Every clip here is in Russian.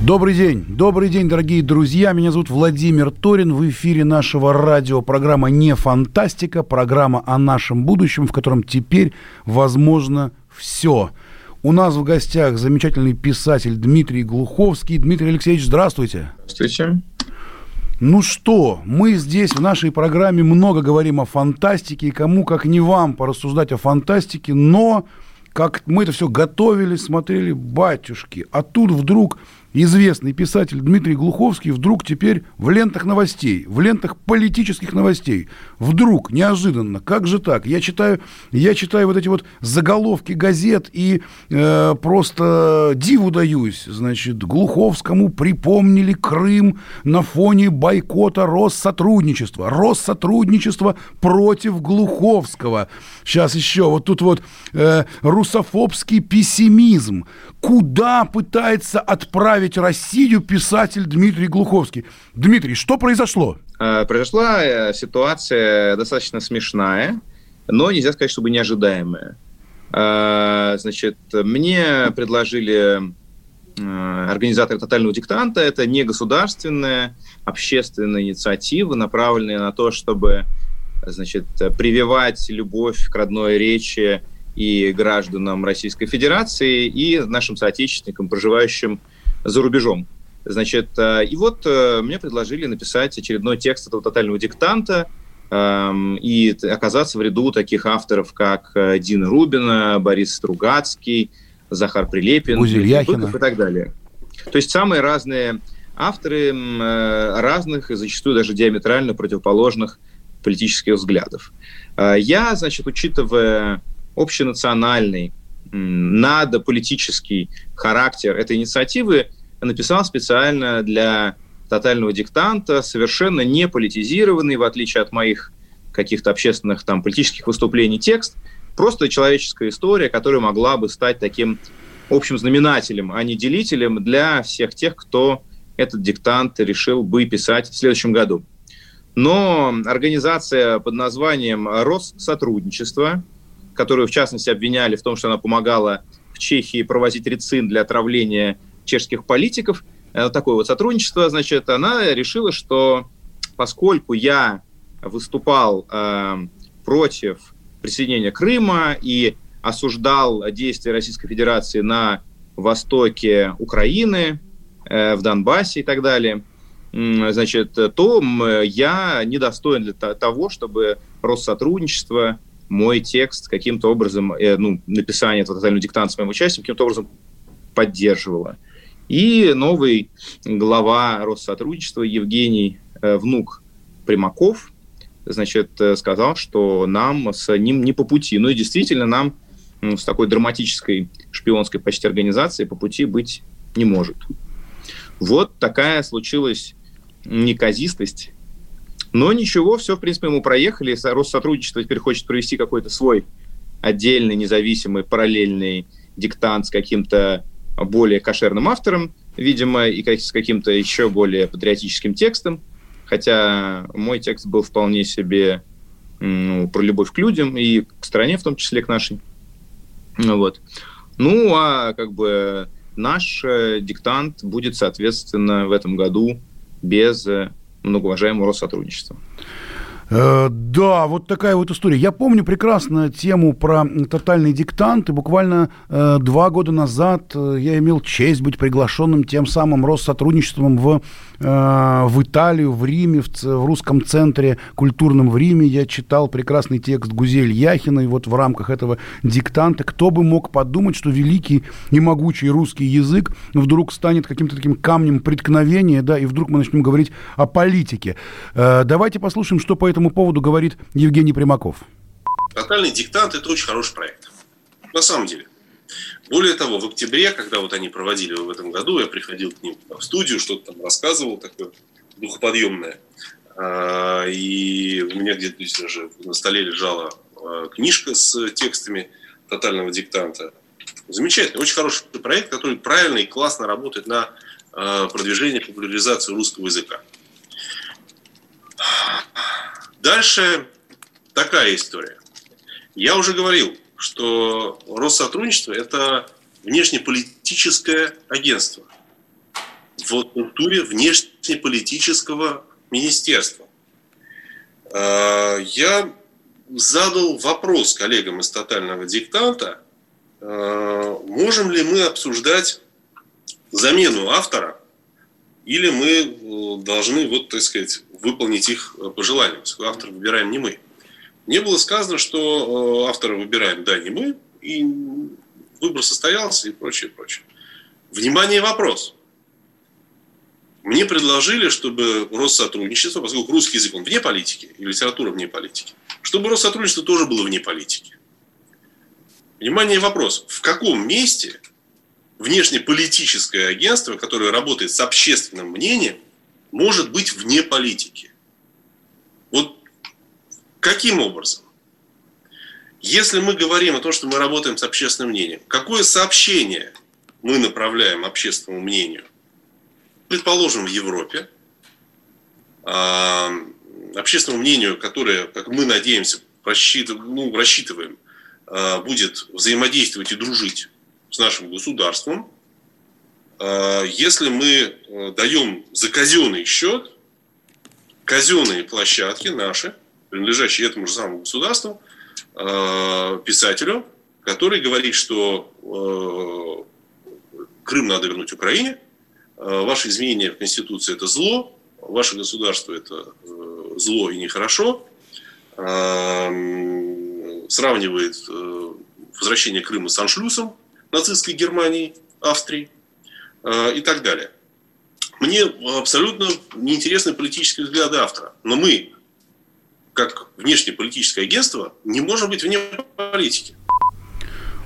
Добрый день, добрый день, дорогие друзья. Меня зовут Владимир Торин. В эфире нашего радио программа «Не фантастика», программа о нашем будущем, в котором теперь возможно все. У нас в гостях замечательный писатель Дмитрий Глуховский. Дмитрий Алексеевич, здравствуйте. Здравствуйте. Ну что, мы здесь в нашей программе много говорим о фантастике, и кому как не вам порассуждать о фантастике, но как мы это все готовили, смотрели, батюшки, а тут вдруг известный писатель Дмитрий Глуховский вдруг теперь в лентах новостей, в лентах политических новостей. Вдруг, неожиданно, как же так? Я читаю, я читаю вот эти вот заголовки газет и э, просто диву даюсь. Значит, Глуховскому припомнили Крым на фоне бойкота Россотрудничества. Россотрудничество против Глуховского. Сейчас еще, вот тут вот э, русофобский пессимизм. Куда пытается отправить представить Россию писатель Дмитрий Глуховский. Дмитрий, что произошло? Э, произошла э, ситуация достаточно смешная, но нельзя сказать, чтобы неожидаемая. Э, значит, мне предложили организаторы «Тотального диктанта». Это не государственная, общественная инициатива, направленная на то, чтобы значит, прививать любовь к родной речи и гражданам Российской Федерации, и нашим соотечественникам, проживающим за рубежом. Значит, э, и вот э, мне предложили написать очередной текст этого тотального диктанта эм, и оказаться в ряду таких авторов, как э, Дина Рубина, Борис Стругацкий, Захар Прилепин, Быков и так далее. То есть самые разные авторы разных и зачастую даже диаметрально противоположных политических взглядов. Я, значит, учитывая общенациональный надо политический характер этой инициативы написал специально для тотального диктанта, совершенно не политизированный, в отличие от моих каких-то общественных там политических выступлений, текст, просто человеческая история, которая могла бы стать таким общим знаменателем, а не делителем для всех тех, кто этот диктант решил бы писать в следующем году. Но организация под названием «Россотрудничество», которую, в частности, обвиняли в том, что она помогала в Чехии провозить рецин для отравления чешских политиков, э, такое вот сотрудничество, значит, она решила, что поскольку я выступал э, против присоединения Крыма и осуждал действия Российской Федерации на востоке Украины, э, в Донбассе и так далее, значит, то я недостоин для того, чтобы Россотрудничество мой текст каким-то образом, э, ну, написание этого тотального диктанта с моим участием каким-то образом поддерживало. И новый глава Россотрудничества Евгений э, Внук Примаков, значит, э, сказал, что нам с ним не по пути. Ну и действительно, нам ну, с такой драматической шпионской почти организацией по пути быть не может. Вот такая случилась неказистость но ничего, все, в принципе, мы проехали. Россотрудничество теперь хочет провести какой-то свой отдельный, независимый, параллельный диктант с каким-то более кошерным автором, видимо, и с каким-то еще более патриотическим текстом. Хотя мой текст был вполне себе ну, про любовь к людям и к стране, в том числе к нашей. Вот. Ну, а как бы наш э, диктант будет, соответственно, в этом году без э, многоуважаемого Россотрудничества. Э, да, вот такая вот история. Я помню прекрасно тему про тотальный диктант, и буквально э, два года назад э, я имел честь быть приглашенным тем самым Россотрудничеством в, э, в Италию, в Риме, в, в русском центре культурном в Риме. Я читал прекрасный текст Гузель Яхиной вот в рамках этого диктанта. Кто бы мог подумать, что великий и могучий русский язык вдруг станет каким-то таким камнем преткновения, да, и вдруг мы начнем говорить о политике. Э, давайте послушаем, что по этому этому поводу говорит Евгений Примаков. Тотальный диктант – это очень хороший проект. На самом деле. Более того, в октябре, когда вот они проводили в этом году, я приходил к ним в студию, что-то там рассказывал такое духоподъемное. А, и у меня где-то даже на столе лежала а, книжка с текстами тотального диктанта. Замечательный, очень хороший проект, который правильно и классно работает на а, продвижение, популяризацию русского языка. Дальше такая история. Я уже говорил, что Россотрудничество – это внешнеполитическое агентство в структуре внешнеполитического министерства. А, я задал вопрос коллегам из «Тотального диктанта», а, можем ли мы обсуждать замену автора, или мы э, должны, вот, так сказать, выполнить их пожелания. Автор выбираем не мы. Мне было сказано, что э, автора выбираем, да, не мы, и выбор состоялся и прочее, прочее. Внимание, вопрос. Мне предложили, чтобы Россотрудничество, поскольку русский язык, он вне политики, и литература вне политики, чтобы Россотрудничество тоже было вне политики. Внимание, вопрос. В каком месте внешнеполитическое агентство, которое работает с общественным мнением, может быть вне политики? Вот Каким образом? Если мы говорим о том, что мы работаем с общественным мнением, какое сообщение мы направляем общественному мнению? Предположим, в Европе, общественному мнению, которое, как мы надеемся, рассчитываем, ну, рассчитываем, а, будет взаимодействовать и дружить с нашим государством, а, если мы э, даем за казенный счет казенные площадки наши – принадлежащий этому же самому государству, э, писателю, который говорит, что э, Крым надо вернуть Украине, э, ваши изменения в Конституции – это зло, ваше государство – это зло и нехорошо, сравнивает возвращение Крыма с аншлюсом нацистской Германии, Австрии и так далее. Мне абсолютно неинтересны политические взгляды автора, но мы, как внешнеполитическое агентство, не может быть вне политики.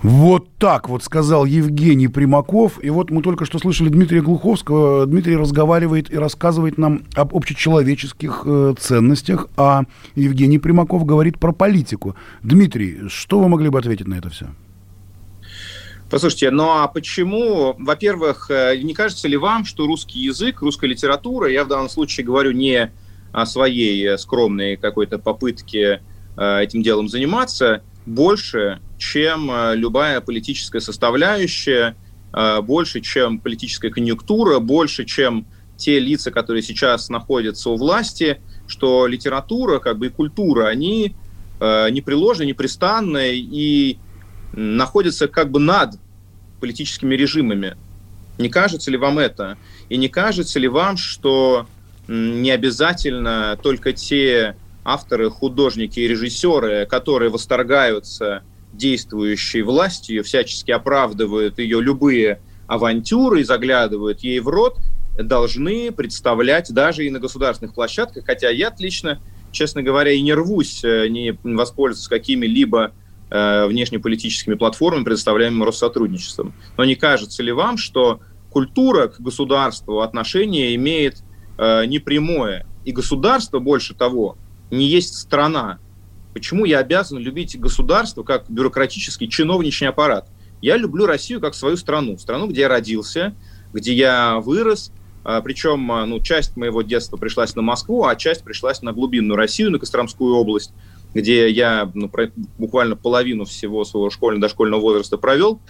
Вот так вот сказал Евгений Примаков. И вот мы только что слышали Дмитрия Глуховского. Дмитрий разговаривает и рассказывает нам об общечеловеческих э, ценностях, а Евгений Примаков говорит про политику. Дмитрий, что вы могли бы ответить на это все? Послушайте, ну а почему, во-первых, э, не кажется ли вам, что русский язык, русская литература, я в данном случае говорю не о своей э, скромной какой-то попытке э, этим делом заниматься больше, чем любая политическая составляющая, больше, чем политическая конъюнктура, больше, чем те лица, которые сейчас находятся у власти, что литература, как бы и культура, они непреложны, непрестанны и находятся как бы над политическими режимами. Не кажется ли вам это? И не кажется ли вам, что не обязательно только те авторы, художники и режиссеры, которые восторгаются действующей властью, всячески оправдывают ее любые авантюры и заглядывают ей в рот, должны представлять даже и на государственных площадках, хотя я отлично, честно говоря, и не рвусь э, не воспользоваться какими-либо внешнеполитическими платформами, предоставляемыми Россотрудничеством. Но не кажется ли вам, что культура к государству отношение имеет э, непрямое. И государство, больше того, не есть страна. Почему я обязан любить государство как бюрократический чиновничный аппарат? Я люблю Россию как свою страну, страну, где я родился, где я вырос, а, причем а, ну, часть моего детства пришлась на Москву, а часть пришлась на глубинную Россию, на Костромскую область, где я ну, буквально половину всего своего школьно-дошкольного возраста провел.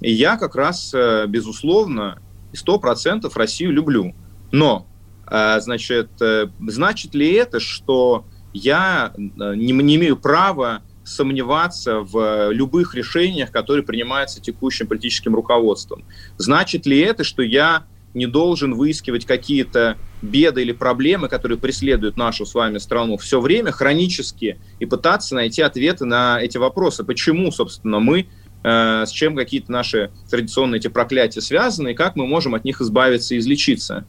И я как раз, э, безусловно, сто процентов Россию люблю. Но а, значит, э, значит ли это, что я э, не, не имею права сомневаться в любых решениях, которые принимаются текущим политическим руководством? Значит ли это, что я не должен выискивать какие-то беды или проблемы, которые преследуют нашу с вами страну все время, хронически, и пытаться найти ответы на эти вопросы. Почему, собственно, мы, э, с чем какие-то наши традиционные эти проклятия связаны, и как мы можем от них избавиться и излечиться?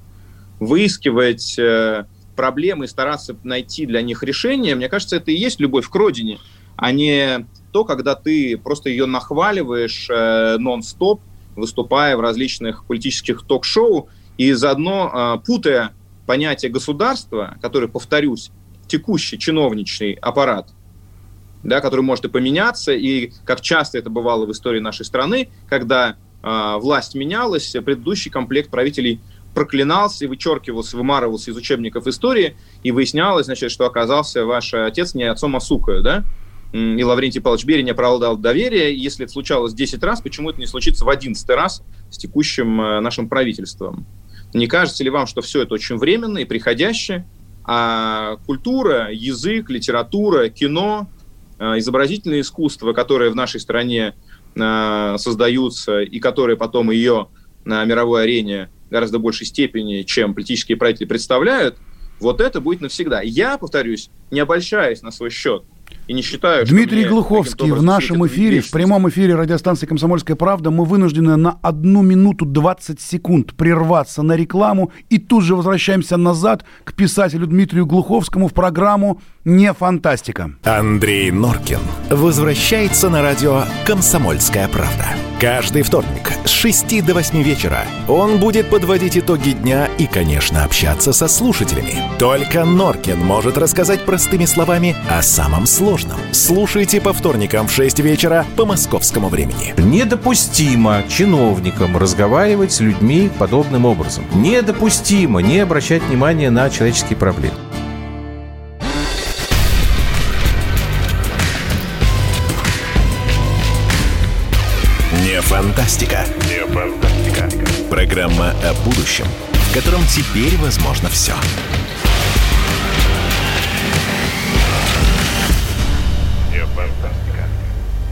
выискивать э, проблемы и стараться найти для них решение, мне кажется, это и есть любовь к родине. а не то, когда ты просто ее нахваливаешь э, нон-стоп, выступая в различных политических ток-шоу и заодно э, путая понятие государства, которое, повторюсь, текущий чиновничный аппарат, да, который может и поменяться, и как часто это бывало в истории нашей страны, когда э, власть менялась, предыдущий комплект правителей проклинался, вычеркивался, вымарывался из учебников истории, и выяснялось, значит, что оказался ваш отец не отцом, а сукой, да? И Лаврентий Павлович Берия не оправдал доверие. Если это случалось 10 раз, почему это не случится в 11 раз с текущим э, нашим правительством? Не кажется ли вам, что все это очень временно и приходящее, а культура, язык, литература, кино, э, изобразительное искусство, которое в нашей стране э, создаются и которые потом ее на мировой арене гораздо большей степени, чем политические правители представляют, вот это будет навсегда. Я, повторюсь, не обольщаюсь на свой счет – и не считаю, Дмитрий Глуховский в нашем эфире, в прямом эфире радиостанции «Комсомольская правда». Мы вынуждены на одну минуту 20 секунд прерваться на рекламу и тут же возвращаемся назад к писателю Дмитрию Глуховскому в программу «Не фантастика». Андрей Норкин возвращается на радио «Комсомольская правда». Каждый вторник с 6 до 8 вечера он будет подводить итоги дня и, конечно, общаться со слушателями. Только Норкин может рассказать простыми словами о самом сложном. Слушайте по вторникам в 6 вечера по московскому времени. Недопустимо чиновникам разговаривать с людьми подобным образом. Недопустимо не обращать внимания на человеческие проблемы. Не фантастика. Не фантастика. Программа о будущем, в котором теперь возможно все.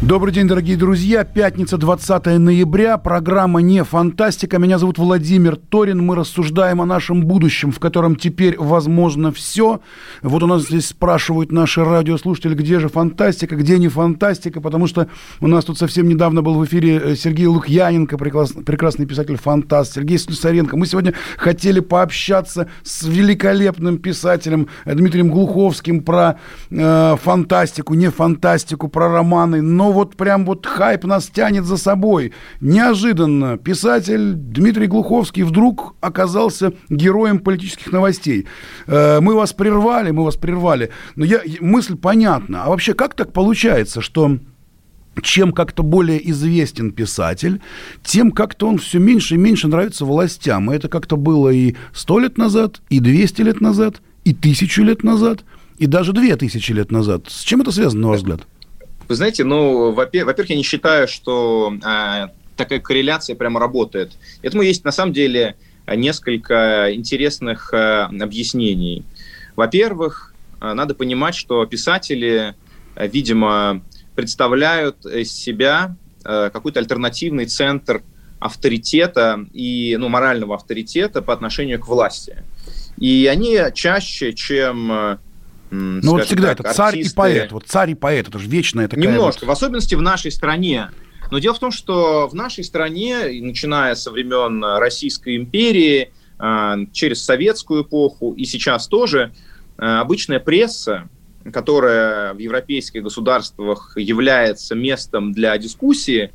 Добрый день, дорогие друзья. Пятница, 20 ноября. Программа «Не фантастика». Меня зовут Владимир Торин. Мы рассуждаем о нашем будущем, в котором теперь возможно все. Вот у нас здесь спрашивают наши радиослушатели, где же фантастика, где не фантастика, потому что у нас тут совсем недавно был в эфире э, Сергей Лукьяненко, прекрасный, писатель-фантаст, Сергей Слюсаренко. Мы сегодня хотели пообщаться с великолепным писателем Дмитрием Глуховским про э, фантастику, не фантастику, про романы, но вот прям вот хайп нас тянет за собой. Неожиданно писатель Дмитрий Глуховский вдруг оказался героем политических новостей. Э, мы вас прервали, мы вас прервали. Но я, мысль понятна. А вообще, как так получается, что чем как-то более известен писатель, тем как-то он все меньше и меньше нравится властям. И это как-то было и сто лет назад, и двести лет назад, и тысячу лет назад, и даже две тысячи лет назад. С чем это связано, на ваш взгляд? Вы знаете, ну, во-первых, я не считаю, что э, такая корреляция прямо работает. Этому есть, на самом деле, несколько интересных э, объяснений. Во-первых, э, надо понимать, что писатели, э, видимо, представляют из себя э, какой-то альтернативный центр авторитета и ну, морального авторитета по отношению к власти. И они чаще, чем ну вот всегда так, это царь артисты... и поэт. Вот царь и поэт, это же вечная такая... Немножко, вот... в особенности в нашей стране. Но дело в том, что в нашей стране, начиная со времен Российской империи, а, через советскую эпоху и сейчас тоже, а, обычная пресса, которая в европейских государствах является местом для дискуссии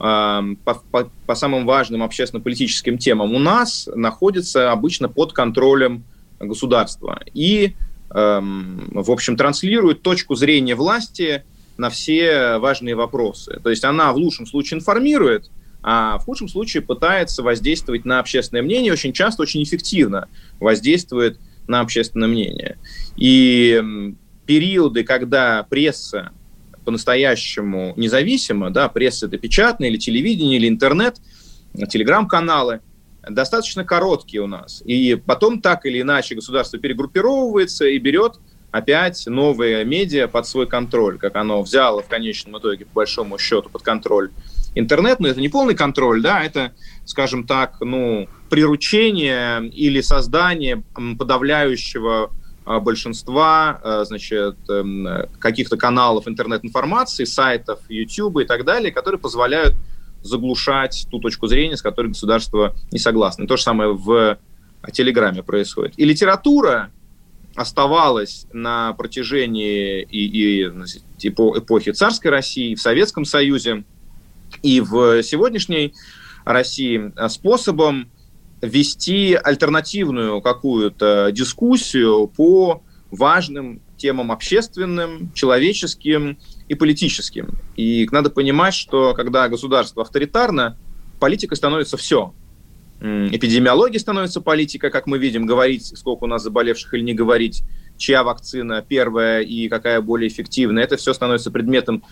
а, по, по, по самым важным общественно-политическим темам, у нас находится обычно под контролем государства. И в общем, транслирует точку зрения власти на все важные вопросы. То есть она в лучшем случае информирует, а в худшем случае пытается воздействовать на общественное мнение, очень часто очень эффективно воздействует на общественное мнение. И периоды, когда пресса по-настоящему независима, да, пресса это печатная или телевидение, или интернет, телеграм-каналы – достаточно короткие у нас. И потом так или иначе государство перегруппировывается и берет опять новые медиа под свой контроль, как оно взяло в конечном итоге, по большому счету, под контроль интернет. Но это не полный контроль, да, это, скажем так, ну, приручение или создание подавляющего а, большинства, а, значит, эм, каких-то каналов интернет-информации, сайтов, YouTube и так далее, которые позволяют заглушать ту точку зрения, с которой государство не согласно. И то же самое в Телеграме происходит. И литература, оставалось на протяжении и, и эпохи царской России, в Советском Союзе и в сегодняшней России способом вести альтернативную какую-то дискуссию по важным темам общественным, человеческим и политическим. И надо понимать, что когда государство авторитарно, политикой становится все. Эпидемиология становится политикой, как мы видим, говорить, сколько у нас заболевших или не говорить, чья вакцина первая и какая более эффективная. Это все становится предметом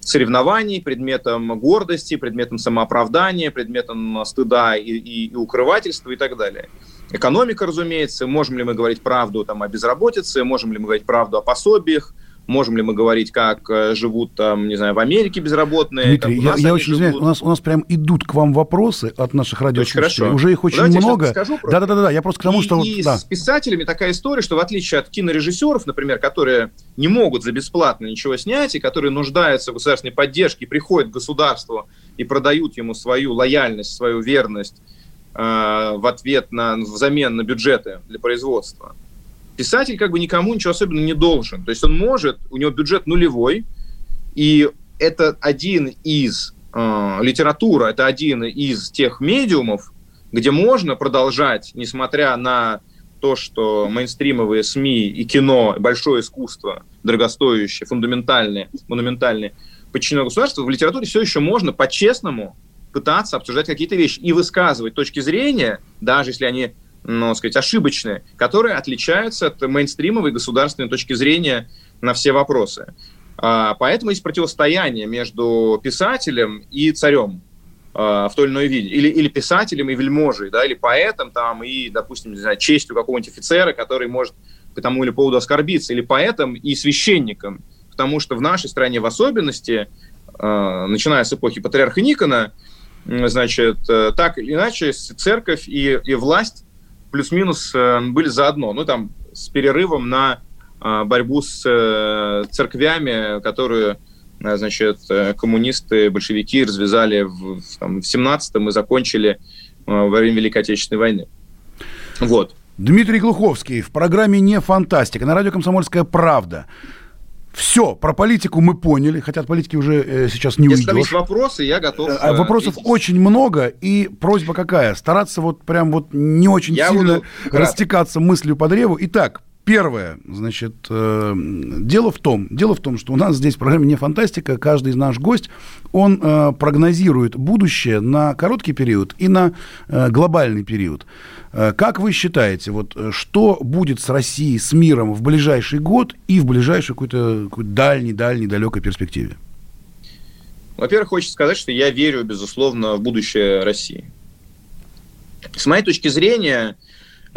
соревнований, предметом гордости, предметом самооправдания, предметом стыда и, и, и укрывательства и так далее. Экономика, разумеется, можем ли мы говорить правду там, о безработице, можем ли мы говорить правду о пособиях, Можем ли мы говорить, как э, живут там, не знаю, в Америке безработные? Дмитрий, я, я очень извиняюсь, у нас, у нас прям идут к вам вопросы от наших радиослушателей. Уже их очень Давайте много. Да-да-да, я просто к тому, и, что... И да. с писателями такая история, что в отличие от кинорежиссеров, например, которые не могут за бесплатно ничего снять, и которые нуждаются в государственной поддержке, приходят к государству и продают ему свою лояльность, свою верность э, в ответ на, взамен на бюджеты для производства – писатель как бы никому ничего особенно не должен. То есть он может, у него бюджет нулевой, и это один из э, литература, это один из тех медиумов, где можно продолжать, несмотря на то, что мейнстримовые СМИ и кино, большое искусство, дорогостоящее, фундаментальное, монументальное, подчинено государству, в литературе все еще можно по-честному пытаться обсуждать какие-то вещи и высказывать точки зрения, даже если они ну, сказать, ошибочные, которые отличаются от мейнстримовой государственной точки зрения на все вопросы. А, поэтому есть противостояние между писателем и царем а, в той или иной виде. Или, или писателем и вельможей, да, или поэтом там, и, допустим, не знаю, честью какого-нибудь офицера, который может по тому или поводу оскорбиться, или поэтом и священником. Потому что в нашей стране в особенности, а, начиная с эпохи патриарха Никона, значит, э, так или иначе церковь и, и власть плюс-минус э, были заодно. Ну, там, с перерывом на э, борьбу с э, церквями, которые значит, коммунисты, большевики развязали в, там, в 17-м и закончили во время Великой Отечественной войны. Вот. Дмитрий Глуховский в программе «Не фантастика» на радио «Комсомольская правда». Все, про политику мы поняли, хотя от политики уже э, сейчас не Если уйдешь. есть вопросы, я готов. Э, вопросов ответить. очень много, и просьба какая? Стараться вот прям вот не очень я сильно растекаться мыслью по древу. Итак, Первое, значит, э, дело в том, дело в том, что у нас здесь в программе не фантастика, каждый из наш гость, он э, прогнозирует будущее на короткий период и на э, глобальный период. Э, как вы считаете, вот э, что будет с Россией, с миром в ближайший год и в ближайшей какой-то, какой дальней, дальней, далекой перспективе? Во-первых, хочется сказать, что я верю, безусловно, в будущее России. С моей точки зрения,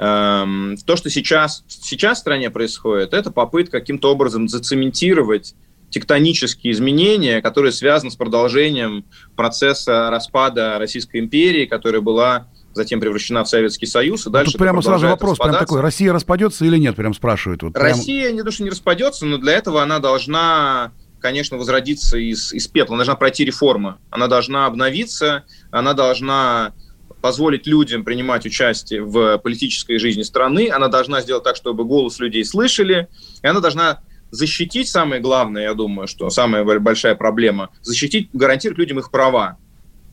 то, что сейчас, сейчас в стране происходит, это попытка каким-то образом зацементировать тектонические изменения, которые связаны с продолжением процесса распада Российской империи, которая была затем превращена в Советский Союз, и дальше... Тут прямо сразу вопрос прям такой, Россия распадется или нет, прям спрашивают. Вот прям... Россия не то, что не распадется, но для этого она должна, конечно, возродиться из, из пепла, она должна пройти реформы, она должна обновиться, она должна позволить людям принимать участие в политической жизни страны, она должна сделать так, чтобы голос людей слышали, и она должна защитить, самое главное, я думаю, что самая большая проблема, защитить, гарантировать людям их права.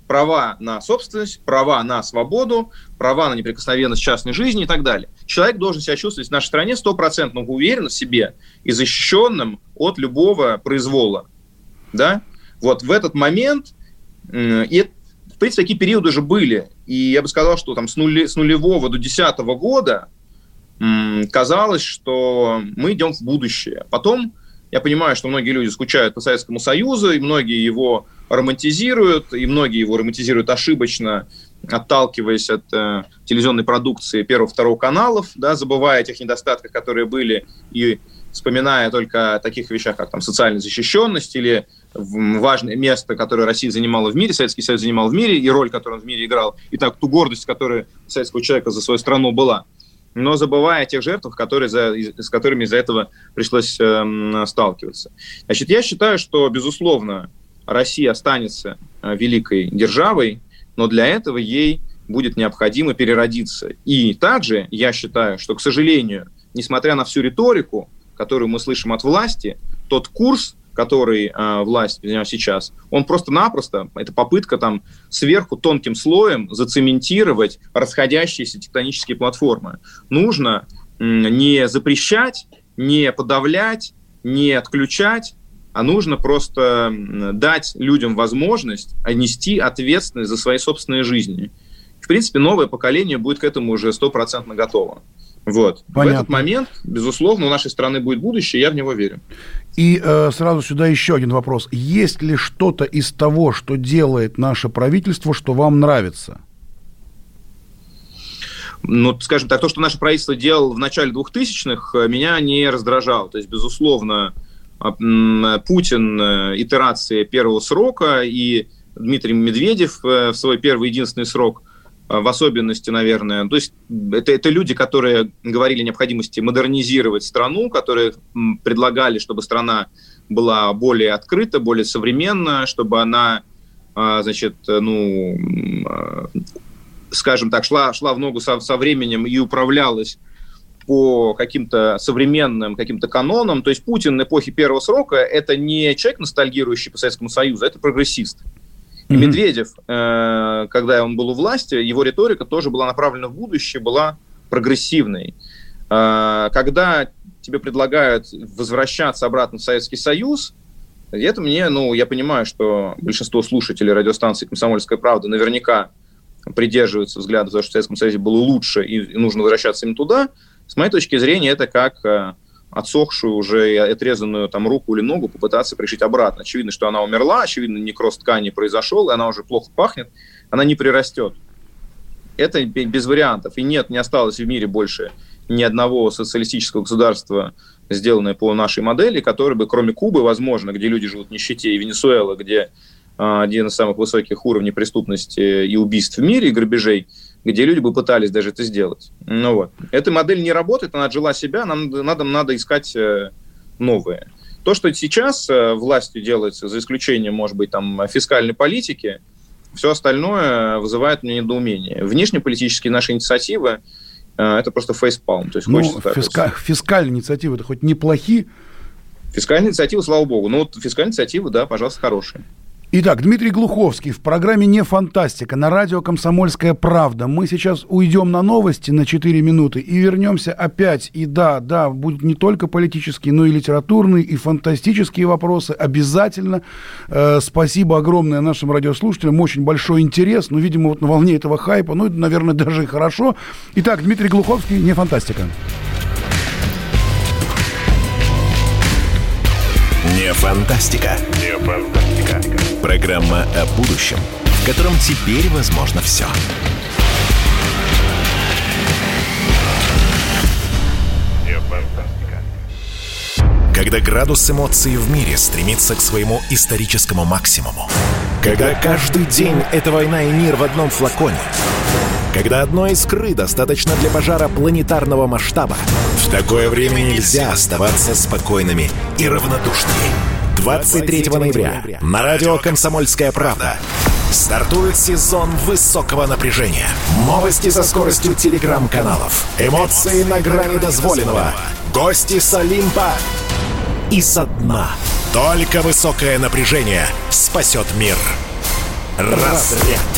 Права на собственность, права на свободу, права на неприкосновенность частной жизни и так далее. Человек должен себя чувствовать в нашей стране стопроцентно уверенно в себе и защищенным от любого произвола. Да? Вот в этот момент, и в принципе, такие периоды уже были. И я бы сказал, что там с, нули, с нулевого до десятого года м, казалось, что мы идем в будущее. Потом я понимаю, что многие люди скучают по Советскому Союзу, и многие его романтизируют, и многие его романтизируют ошибочно, отталкиваясь от э, телевизионной продукции первого, второго каналов, да, забывая о тех недостатках, которые были, и вспоминая только о таких вещах, как там социальная защищенность или важное место, которое Россия занимала в мире, Советский Союз занимал в мире, и роль, которую он в мире играл, и так ту гордость, которая советского человека за свою страну была, но забывая о тех жертвах, которые за, с которыми из-за этого пришлось э, сталкиваться. Значит, я считаю, что, безусловно, Россия останется э, великой державой, но для этого ей будет необходимо переродиться. И также я считаю, что, к сожалению, несмотря на всю риторику, которую мы слышим от власти, тот курс, который э, власть сейчас, он просто-напросто, это попытка там сверху тонким слоем зацементировать расходящиеся тектонические платформы. Нужно э, не запрещать, не подавлять, не отключать, а нужно просто дать людям возможность нести ответственность за свои собственные жизни. В принципе, новое поколение будет к этому уже стопроцентно готово. Вот. Понятно. В этот момент, безусловно, у нашей страны будет будущее, я в него верю. И э, сразу сюда еще один вопрос. Есть ли что-то из того, что делает наше правительство, что вам нравится? Ну, скажем так, то, что наше правительство делало в начале 2000-х, э, меня не раздражало. То есть, безусловно, а, Путин э, итерации первого срока и Дмитрий Медведев э, в свой первый единственный срок – в особенности, наверное. То есть это, это люди, которые говорили о необходимости модернизировать страну, которые предлагали, чтобы страна была более открыта, более современна, чтобы она, а, значит, ну, а, скажем так, шла, шла в ногу со, со временем и управлялась по каким-то современным каким-то канонам. То есть Путин эпохи первого срока – это не человек, ностальгирующий по Советскому Союзу, это прогрессист. И mm-hmm. Медведев, э, когда он был у власти, его риторика тоже была направлена в будущее, была прогрессивной. Э, когда тебе предлагают возвращаться обратно в Советский Союз, это мне, ну, я понимаю, что большинство слушателей радиостанции «Комсомольская правда» наверняка придерживаются взгляда, что в Советском Союзе было лучше и нужно возвращаться им туда. С моей точки зрения, это как э, отсохшую уже отрезанную там руку или ногу попытаться пришить обратно. Очевидно, что она умерла, очевидно, некроз ткани произошел, и она уже плохо пахнет, она не прирастет. Это без вариантов. И нет, не осталось в мире больше ни одного социалистического государства, сделанное по нашей модели, которое бы, кроме Кубы, возможно, где люди живут в нищете, и Венесуэла, где а, один из самых высоких уровней преступности и убийств в мире, и грабежей, где люди бы пытались даже это сделать. Ну вот. Эта модель не работает, она отжила себя, нам надо, надо искать э, новые. То, что сейчас э, властью делается, за исключением, может быть, там, фискальной политики, все остальное вызывает мне недоумение. Внешнеполитические наши инициативы э, это просто фейспалм. То есть ну, фиска- фискальные инициативы это хоть неплохие? Фискальные инициативы, слава богу. Ну, вот фискальные инициативы, да, пожалуйста, хорошие. Итак, Дмитрий Глуховский в программе «Не фантастика» на радио «Комсомольская правда». Мы сейчас уйдем на новости на 4 минуты и вернемся опять. И да, да, будут не только политические, но и литературные, и фантастические вопросы. Обязательно. Э, спасибо огромное нашим радиослушателям. Очень большой интерес. Ну, видимо, вот на волне этого хайпа. Ну, наверное, даже и хорошо. Итак, Дмитрий Глуховский «Не фантастика». Не фантастика. Не фантастика. Программа о будущем, в котором теперь возможно все. Когда градус эмоций в мире стремится к своему историческому максимуму. Когда каждый день — это война и мир в одном флаконе. Когда одной искры достаточно для пожара планетарного масштаба. В такое время нельзя оставаться спокойными и равнодушными. 23 ноября на радио «Комсомольская правда» стартует сезон высокого напряжения. Новости со скоростью телеграм-каналов. Эмоции на грани дозволенного. Гости с Олимпа и со дна. Только высокое напряжение спасет мир. Разряд.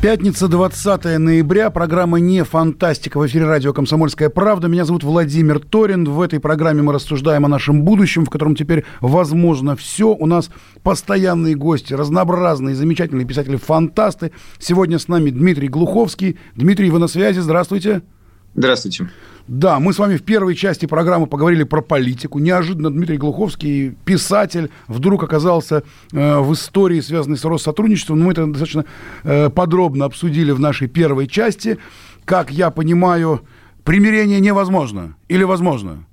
Пятница, 20 ноября. Программа «Не фантастика» в эфире радио «Комсомольская правда». Меня зовут Владимир Торин. В этой программе мы рассуждаем о нашем будущем, в котором теперь возможно все. У нас постоянные гости, разнообразные, замечательные писатели-фантасты. Сегодня с нами Дмитрий Глуховский. Дмитрий, вы на связи. Здравствуйте. Здравствуйте. Да, мы с вами в первой части программы поговорили про политику. Неожиданно Дмитрий Глуховский, писатель, вдруг оказался э, в истории, связанной с Россотрудничеством. Мы это достаточно э, подробно обсудили в нашей первой части. Как я понимаю, примирение невозможно или возможно?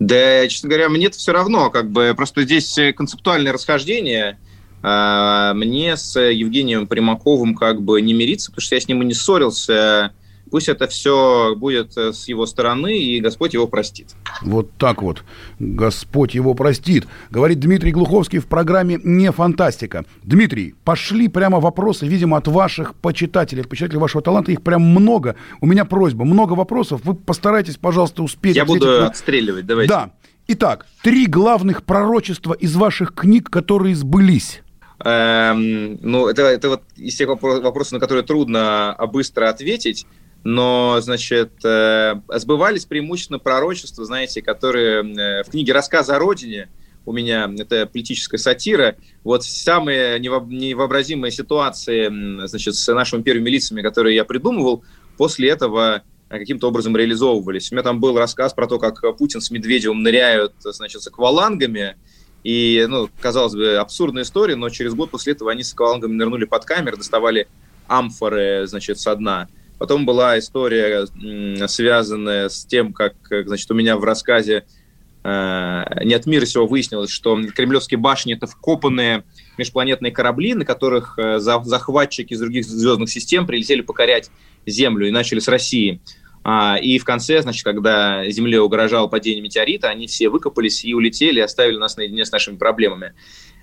Да, честно говоря, мне это все равно. Как бы, просто здесь концептуальное расхождение А, мне с Евгением Примаковым как бы не мириться, потому что я с ним и не ссорился. Пусть это все будет э, с его стороны, и Господь его простит. Вот так вот. Господь его простит. Говорит Дмитрий Глуховский в программе «Не фантастика». Дмитрий, пошли прямо вопросы, видимо, от ваших почитателей, почитателей вашего таланта. Их прям много. У меня просьба, много вопросов. Вы постарайтесь, пожалуйста, успеть. Я буду отстреливать, давайте. Да. Итак, три главных пророчества из ваших книг, которые сбылись. Эм, ну, это, это вот из тех вопросов, на которые трудно а быстро ответить но, значит, э, сбывались преимущественно пророчества, знаете, которые э, в книге «Рассказы о родине» у меня, это политическая сатира, вот самые невообразимые ситуации, значит, с нашими первыми лицами, которые я придумывал, после этого каким-то образом реализовывались. У меня там был рассказ про то, как Путин с Медведевым ныряют, значит, с аквалангами, и, ну, казалось бы, абсурдная история, но через год после этого они с аквалангами нырнули под камеру, доставали амфоры, значит, со дна. Потом была история, связанная с тем, как, значит, у меня в рассказе э, «Не от мира всего» выяснилось, что кремлевские башни – это вкопанные межпланетные корабли, на которых э, захватчики из других звездных систем прилетели покорять Землю и начали с России. А, и в конце, значит, когда Земле угрожало падение метеорита, они все выкопались и улетели, оставили нас наедине с нашими проблемами.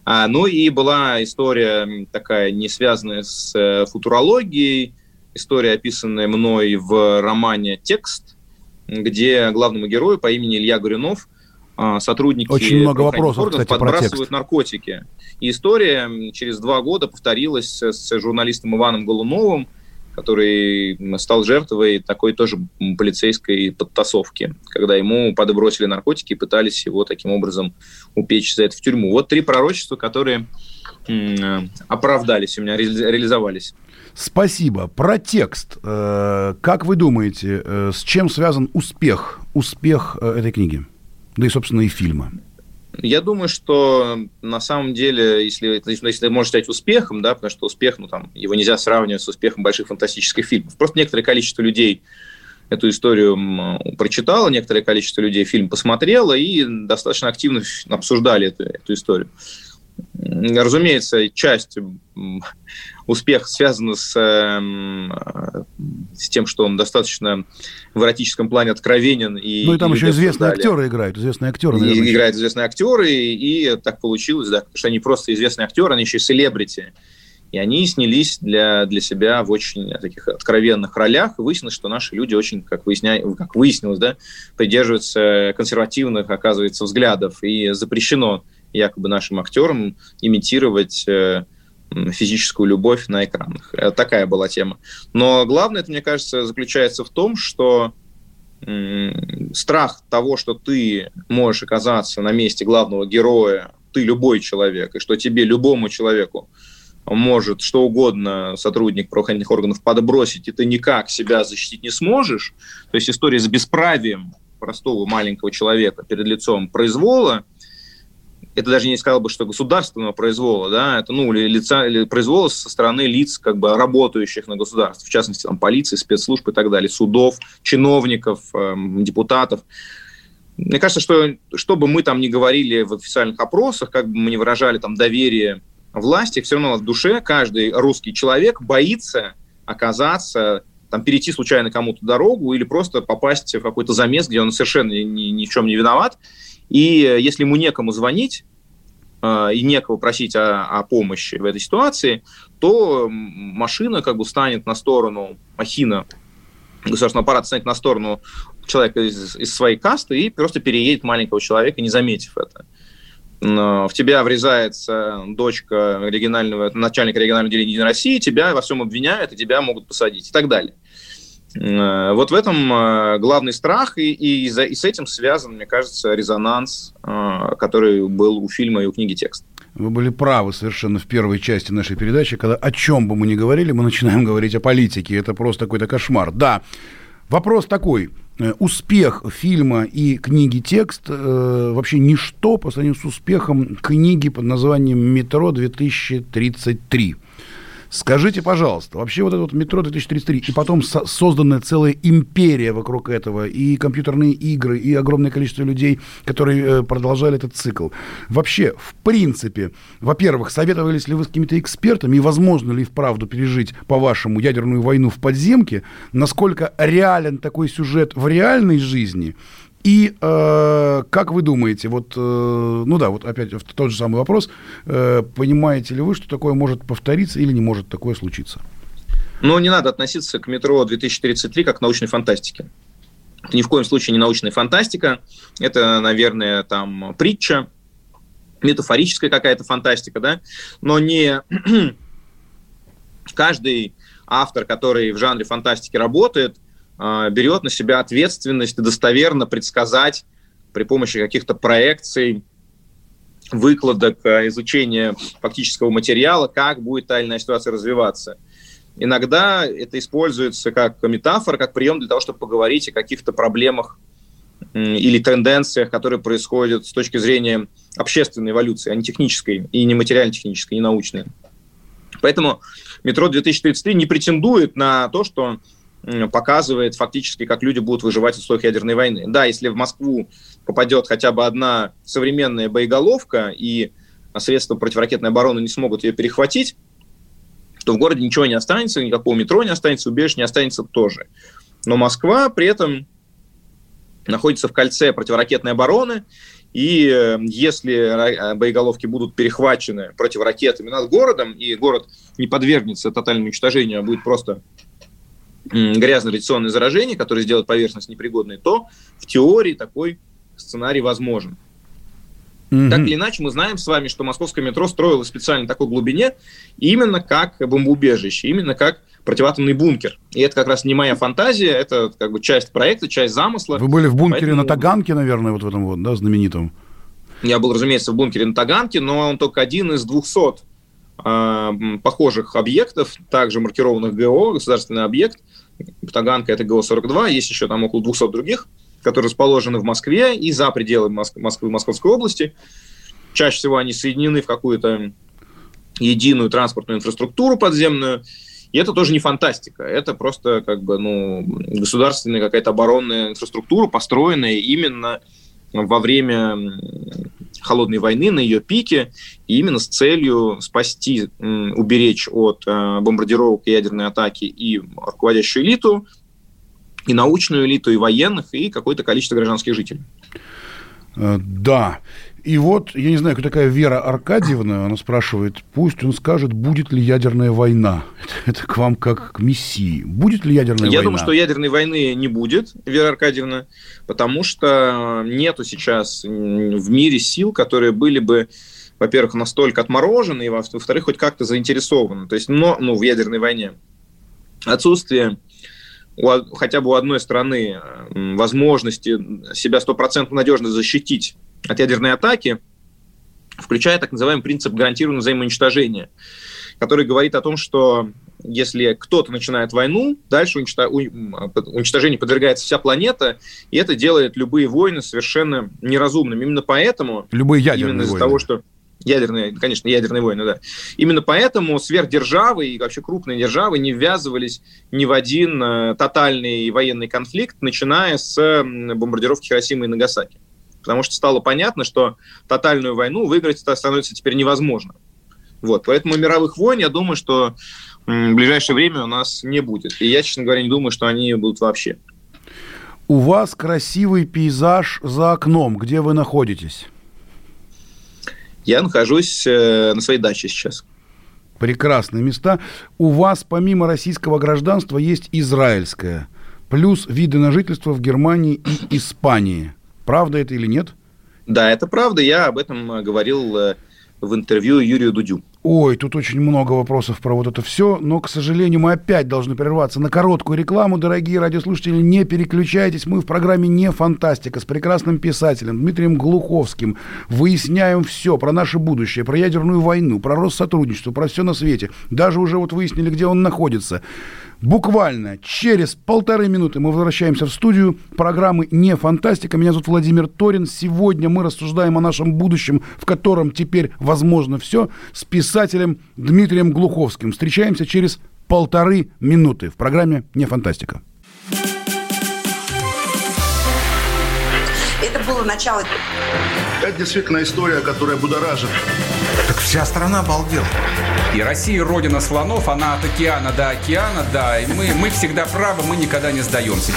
А, ну и была история такая, не связанная с э, футурологией, история, описанная мной в романе «Текст», где главному герою по имени Илья Горюнов а, сотрудники Очень много вопросов, кстати, подбрасывают наркотики. И история через два года повторилась с журналистом Иваном Голуновым, который стал жертвой такой тоже полицейской подтасовки, когда ему подбросили наркотики и пытались его таким образом упечь за это в тюрьму. Вот три пророчества, которые оправдались у меня, реализовались. Спасибо. Про текст. Э, как вы думаете, э, с чем связан успех, успех э, этой книги? Да и, собственно, и фильма. Я думаю, что на самом деле, если, если можно считать успехом, да, потому что успех, ну, там, его нельзя сравнивать с успехом больших фантастических фильмов. Просто некоторое количество людей эту историю прочитало, некоторое количество людей фильм посмотрело и достаточно активно обсуждали эту, эту историю. Разумеется, часть успеха связана с, эм, с тем, что он достаточно в эротическом плане откровенен. И, ну и там и еще известные обсуждали. актеры играют, известные актеры. Наверное, играют известные актеры, и, и так получилось, да, потому что они просто известные актеры, они еще и селебрити. И они снялись для, для себя в очень таких откровенных ролях. И выяснилось, что наши люди очень, как, выясня... как выяснилось, да, придерживаются консервативных, оказывается, взглядов. И запрещено якобы нашим актерам имитировать э, физическую любовь на экранах. Э, такая была тема. Но главное, это, мне кажется, заключается в том, что страх того, что ты можешь оказаться на месте главного героя, ты любой человек, и что тебе, любому человеку, может что угодно сотрудник правоохранительных органов подбросить, и ты никак себя защитить не сможешь. То есть история с бесправием простого маленького человека перед лицом произвола – это даже не сказал бы, что государственного произвола, да, это, ну, лица, или произвола со стороны лиц, как бы, работающих на государство, в частности, там, полиции, спецслужб и так далее, судов, чиновников, эм, депутатов. Мне кажется, что, что бы мы там ни говорили в официальных опросах, как бы мы ни выражали там доверие власти, все равно в душе каждый русский человек боится оказаться там, перейти случайно кому-то дорогу или просто попасть в какой-то замес, где он совершенно ни, ни в чем не виноват, и э, если ему некому звонить, э, и некого просить о, о помощи в этой ситуации, то машина как бы станет на сторону, махина, государственный аппарат станет на сторону человека из, из своей касты и просто переедет маленького человека, не заметив это. В тебя врезается дочка регионального, начальника регионального отделения России, тебя во всем обвиняют, и тебя могут посадить и так далее. Э, вот в этом э, главный страх, и, и, и с этим связан, мне кажется, резонанс, э, который был у фильма и у книги «Текст». Вы были правы совершенно в первой части нашей передачи, когда о чем бы мы ни говорили, мы начинаем говорить о политике. Это просто какой-то кошмар. Да, вопрос такой. Успех фильма и книги «Текст» э, вообще ничто по сравнению с успехом книги под названием «Метро 2033». Скажите, пожалуйста, вообще вот это вот метро 2033 и потом со- созданная целая империя вокруг этого, и компьютерные игры, и огромное количество людей, которые э, продолжали этот цикл. Вообще, в принципе, во-первых, советовались ли вы с какими-то экспертами, и возможно ли вправду пережить, по-вашему, ядерную войну в подземке? Насколько реален такой сюжет в реальной жизни? И э, как вы думаете, вот, э, ну да, вот опять тот же самый вопрос, э, понимаете ли вы, что такое может повториться или не может такое случиться? Ну, не надо относиться к метро 2033 как к научной фантастике. Это ни в коем случае не научная фантастика. Это, наверное, там притча, метафорическая какая-то фантастика, да, но не каждый автор, который в жанре фантастики работает, берет на себя ответственность достоверно предсказать при помощи каких-то проекций, выкладок, а, изучения фактического материала, как будет та или иная ситуация развиваться. Иногда это используется как метафора, как прием для того, чтобы поговорить о каких-то проблемах или тенденциях, которые происходят с точки зрения общественной эволюции, а не технической, и не материально-технической, и научной. Поэтому метро 2033 не претендует на то, что показывает фактически, как люди будут выживать в условиях ядерной войны. Да, если в Москву попадет хотя бы одна современная боеголовка, и средства противоракетной обороны не смогут ее перехватить, то в городе ничего не останется, никакого метро не останется, убежищ не останется тоже. Но Москва при этом находится в кольце противоракетной обороны, и э, если боеголовки будут перехвачены противоракетами над городом, и город не подвергнется тотальному уничтожению, а будет просто грязное радиационное заражение, которое сделает поверхность непригодной, то в теории такой сценарий возможен. Mm-hmm. Так или иначе, мы знаем с вами, что московское метро строилось специально в такой глубине, именно как бомбоубежище, именно как противоатомный бункер. И это как раз не моя фантазия, это как бы часть проекта, часть замысла. Вы были в бункере Поэтому... на Таганке, наверное, вот в этом вот, да, знаменитом? Я был, разумеется, в бункере на Таганке, но он только один из 200 э, похожих объектов, также маркированных ГО, государственный объект. Таганка – это ГО-42, есть еще там около 200 других, которые расположены в Москве и за пределами Моск- Москвы, Московской области. Чаще всего они соединены в какую-то единую транспортную инфраструктуру подземную. И это тоже не фантастика, это просто как бы ну, государственная какая-то оборонная инфраструктура, построенная именно во время холодной войны на ее пике, и именно с целью спасти, уберечь от э, бомбардировок и ядерной атаки и руководящую элиту, и научную элиту, и военных, и какое-то количество гражданских жителей. Э, да. И вот, я не знаю, кто такая Вера Аркадьевна, она спрашивает, пусть он скажет, будет ли ядерная война. Это, это к вам как к мессии. Будет ли ядерная я война? Я думаю, что ядерной войны не будет, Вера Аркадьевна, потому что нету сейчас в мире сил, которые были бы во-первых, настолько отморожены, и во-вторых, хоть как-то заинтересованы. То есть, но, ну, в ядерной войне. Отсутствие у, хотя бы у одной страны возможности себя стопроцентно надежно защитить от ядерной атаки, включая так называемый принцип гарантированного взаимоуничтожения, который говорит о том, что если кто-то начинает войну, дальше уничтожению подвергается вся планета, и это делает любые войны совершенно неразумными. Именно поэтому... Любые ядерные именно из-за войны. того, что Ядерные, конечно, ядерные войны, да. Именно поэтому сверхдержавы и вообще крупные державы не ввязывались ни в один э, тотальный военный конфликт, начиная с бомбардировки Хиросимы и Нагасаки потому что стало понятно, что тотальную войну выиграть становится теперь невозможно. Вот, поэтому мировых войн, я думаю, что в ближайшее время у нас не будет. И я, честно говоря, не думаю, что они будут вообще. У вас красивый пейзаж за окном. Где вы находитесь? Я нахожусь э, на своей даче сейчас. Прекрасные места. У вас помимо российского гражданства есть израильское. Плюс виды на жительство в Германии и Испании. Правда это или нет? Да, это правда. Я об этом э, говорил э, в интервью Юрию Дудю. Ой, тут очень много вопросов про вот это все, но, к сожалению, мы опять должны прерваться на короткую рекламу. Дорогие радиослушатели, не переключайтесь. Мы в программе «Не фантастика» с прекрасным писателем Дмитрием Глуховским выясняем все про наше будущее, про ядерную войну, про Россотрудничество, про все на свете. Даже уже вот выяснили, где он находится. Буквально через полторы минуты мы возвращаемся в студию программы «Не фантастика». Меня зовут Владимир Торин. Сегодня мы рассуждаем о нашем будущем, в котором теперь возможно все, с писателем Дмитрием Глуховским. Встречаемся через полторы минуты в программе «Не фантастика». Это было начало. Это действительно история, которая будоражит. Так вся страна обалдела. И Россия родина слонов, она от океана до океана, да, и мы, мы всегда правы, мы никогда не сдаемся.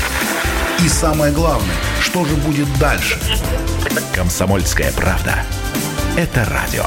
И самое главное, что же будет дальше? Комсомольская правда. Это радио.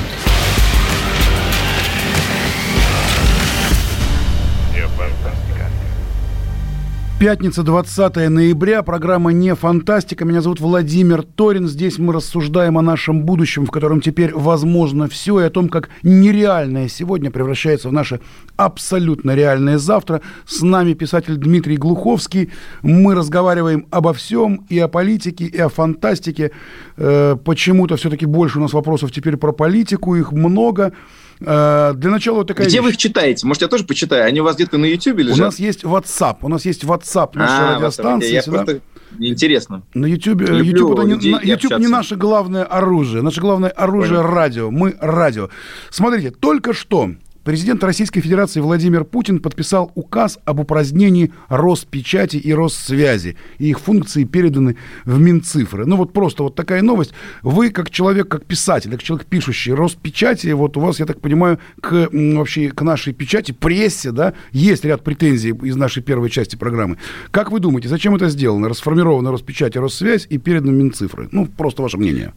Пятница, 20 ноября. Программа «Не фантастика». Меня зовут Владимир Торин. Здесь мы рассуждаем о нашем будущем, в котором теперь возможно все, и о том, как нереальное сегодня превращается в наше абсолютно реальное завтра. С нами писатель Дмитрий Глуховский. Мы разговариваем обо всем, и о политике, и о фантастике. Э, почему-то все-таки больше у нас вопросов теперь про политику, их много. Э, для начала вот такая Где вещь. вы их читаете? Может, я тоже почитаю? Они у вас где-то на YouTube лежат? У нас есть WhatsApp. У нас есть WhatsApp нашей А, радиостанции. Я сюда. просто... Интересно. На YouTube, Люблю YouTube, это не, YouTube не наше главное оружие. Наше главное оружие Понял. радио. Мы радио. Смотрите, только что президент Российской Федерации Владимир Путин подписал указ об упразднении Роспечати и Россвязи. И их функции переданы в Минцифры. Ну вот просто вот такая новость. Вы как человек, как писатель, как человек пишущий Роспечати, вот у вас, я так понимаю, к вообще к нашей печати, прессе, да, есть ряд претензий из нашей первой части программы. Как вы думаете, зачем это сделано? Расформирована Роспечать и Россвязь и переданы Минцифры? Ну, просто ваше мнение.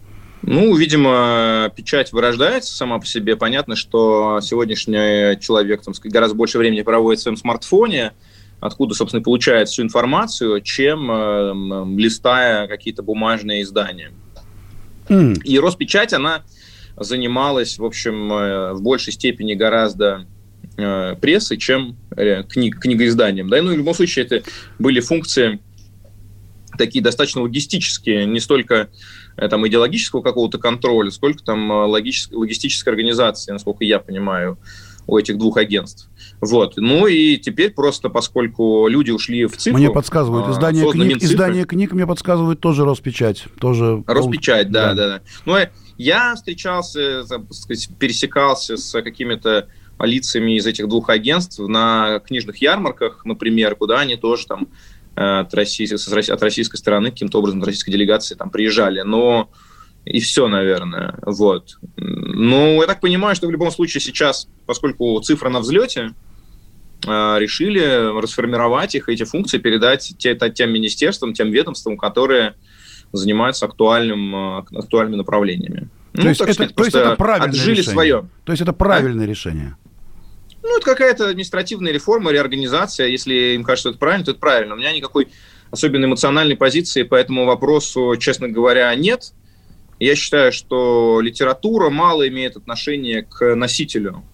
Ну, видимо, печать вырождается сама по себе. Понятно, что сегодняшний человек там, гораздо больше времени проводит в своем смартфоне, откуда, собственно, получает всю информацию, чем э, листая какие-то бумажные издания. М, И Роспечать, она занималась, в общем, э, в большей степени гораздо э, прессой, чем э, книг, книгоизданием. Да? Ну, и в любом случае, это были функции такие достаточно логистические, не столько там, идеологического какого-то контроля, сколько там э, логической, логистической организации, насколько я понимаю, у этих двух агентств. Вот. Ну и теперь просто, поскольку люди ушли в цифру... Мне подсказывают. а, Издание книг, Минцифры. издание книг мне подсказывает тоже Роспечать. Тоже Роспечать, да, Да. да, да. Ну, э, я встречался, так сказать, пересекался с какими-то лицами из этих двух агентств на книжных ярмарках, например, куда они тоже там э, от, российской, от российской стороны каким-то образом, от российской делегации там приезжали. Но и все, наверное. Вот. Ну, я так понимаю, что в любом случае сейчас, поскольку цифра на взлете, э, решили расформировать их, эти функции передать те- тем министерствам, тем ведомствам, которые занимаются актуальным, э, актуальными направлениями. То Ну, есть, это, сказать, то есть это правильное отжили решение. свое. То есть это правильное решение. Ну, это какая-то административная реформа, реорганизация. Если им кажется, что это правильно, то это правильно. У меня никакой особенно эмоциональной позиции по этому вопросу, честно говоря, нет. Я считаю, что литература мало имеет отношение к носителю.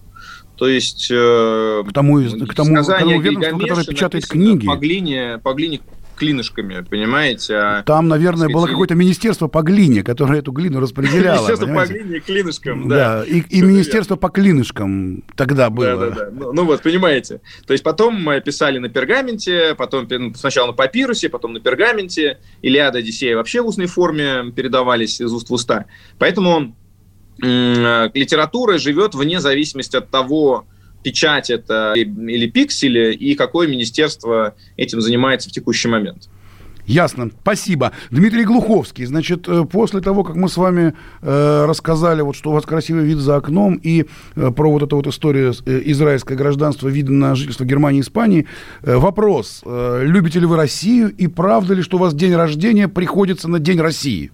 То есть... э, К тому, к тому, к тому ведомству, которое печатает книги. По глине, по глине клинышками, понимаете? А Там, наверное, так было сказать, какое-то министерство по глине, которое эту глину распределяло. Министерство по глине и клинышкам, да. Да, и, министерство по клинышкам тогда Да, было. да, да. Ну, ну вот, понимаете. То есть потом мы писали на пергаменте, потом пи- сначала на папирусе, потом на пергаменте. Илиада, Одиссея вообще в устной форме передавались из уст в уста. Поэтому м, литература живет вне зависимости от того, печать это или пиксели, и какое министерство этим занимается в текущий момент. Ясно, спасибо. Дмитрий Глуховский, значит, э, после того, как мы с вами э, рассказали, вот, что у вас красивый вид за окном, и э, про вот эту вот историю э, израильское гражданство, видно на жительство Германии и Испании, э, вопрос, э, любите ли вы Россию, и правда ли, что у вас день рождения приходится на День России?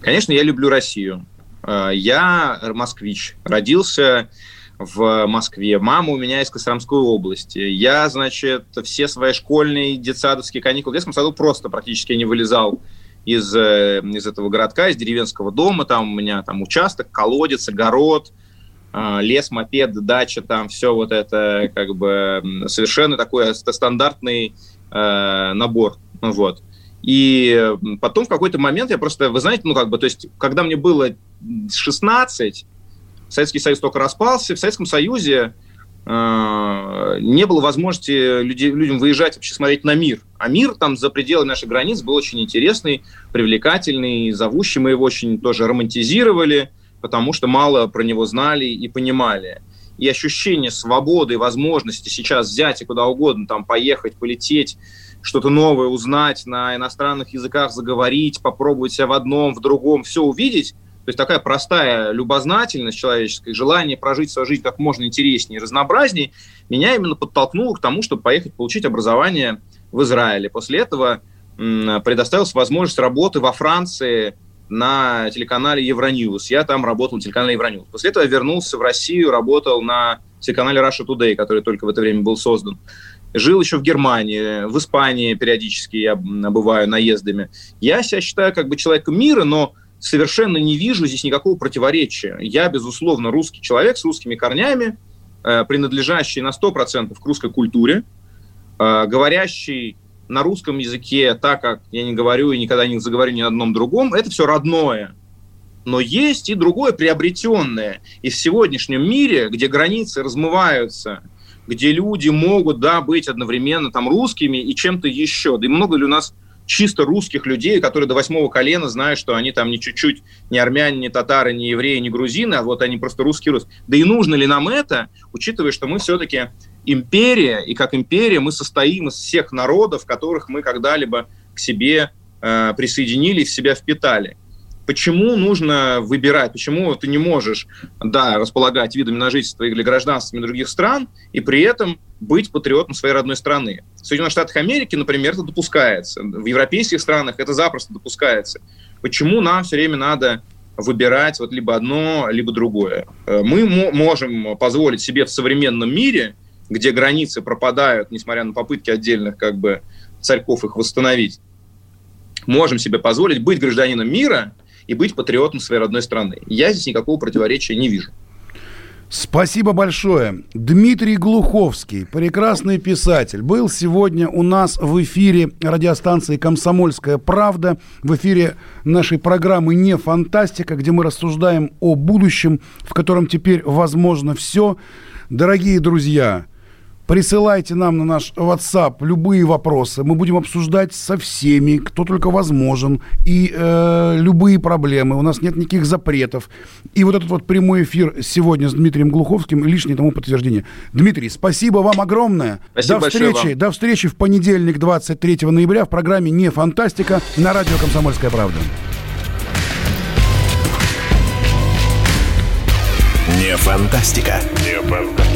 Конечно, я люблю Россию. Э, Я москвич. Родился в Москве. Мама у меня из Костромской области. Я, значит, все свои школьные, детсадовские каникулы в детском саду просто практически не вылезал из, э, из этого городка, из деревенского дома. Там у меня там участок, колодец, огород, э, лес, мопед, дача, там все вот это как бы совершенно такой ст- стандартный э, набор. Ну Вот. И потом в какой-то момент я просто, вы знаете, ну как бы, то есть, когда мне было 16, Советский Союз только распался. В Советском Союзе э, не было возможности люди, людям выезжать, вообще смотреть на мир. А мир там за пределами наших границ был очень интересный, привлекательный, зовущий. Мы его очень тоже романтизировали, потому что мало про него знали и понимали. И ощущение свободы, возможности сейчас взять и куда угодно там поехать, полететь, что-то новое узнать, на иностранных языках заговорить, попробовать себя в одном, в другом, все увидеть, то есть такая простая любознательность человеческая, желание прожить свою жизнь как можно интереснее и разнообразнее, меня именно подтолкнуло к тому, чтобы поехать получить образование в Израиле. После этого предоставилась возможность работы во Франции на телеканале Евроньюз. Я там работал на телеканале Евроньюз. После этого я вернулся в Россию, работал на телеканале Russia Today, который только в это время был создан. Жил еще в Германии, в Испании периодически я бываю наездами. Я себя считаю как бы человеком мира, но совершенно не вижу здесь никакого противоречия. Я, безусловно, русский человек с русскими корнями, э, принадлежащий на 100% к русской культуре, э, говорящий на русском языке так, как я не говорю и никогда не заговорю ни на одном другом, это все родное. Но есть и другое приобретенное. И в сегодняшнем мире, где границы размываются, где люди могут, да, быть одновременно там русскими и чем-то еще, да и много ли у нас чисто русских людей, которые до восьмого колена знают, что они там не чуть-чуть не армяне, не татары, не евреи, не грузины, а вот они просто русские русские. Да и нужно ли нам это, учитывая, что мы все-таки империя, и как империя мы состоим из всех народов, которых мы когда-либо к себе э, присоединили, в себя впитали. Почему нужно выбирать, почему ты не можешь, да, располагать видами на жительство или гражданствами других стран, и при этом быть патриотом своей родной страны. В Соединенных Штатах Америки, например, это допускается. В европейских странах это запросто допускается. Почему нам все время надо выбирать вот либо одно, либо другое? Э, мы можем позволить себе в современном мире, где границы пропадают, несмотря на попытки отдельных как бы царьков их восстановить, можем себе позволить быть гражданином мира – и быть патриотом своей родной страны. Я здесь никакого противоречия не вижу. Спасибо большое. Дмитрий Глуховский, прекрасный писатель, был сегодня у нас в эфире радиостанции «Комсомольская правда», в эфире нашей программы «Не фантастика», где мы рассуждаем о будущем, в котором теперь возможно все. Дорогие друзья, Присылайте нам на наш WhatsApp любые вопросы. Мы будем обсуждать со всеми, кто только возможен. И э, любые проблемы. У нас нет никаких запретов. И вот этот вот прямой эфир сегодня с Дмитрием Глуховским лишнее тому подтверждение. Дмитрий, спасибо вам огромное. Спасибо до встречи, вам. до встречи в понедельник, 23 ноября в программе «Не фантастика» на радио «Комсомольская правда». Не фантастика. Не фантастика.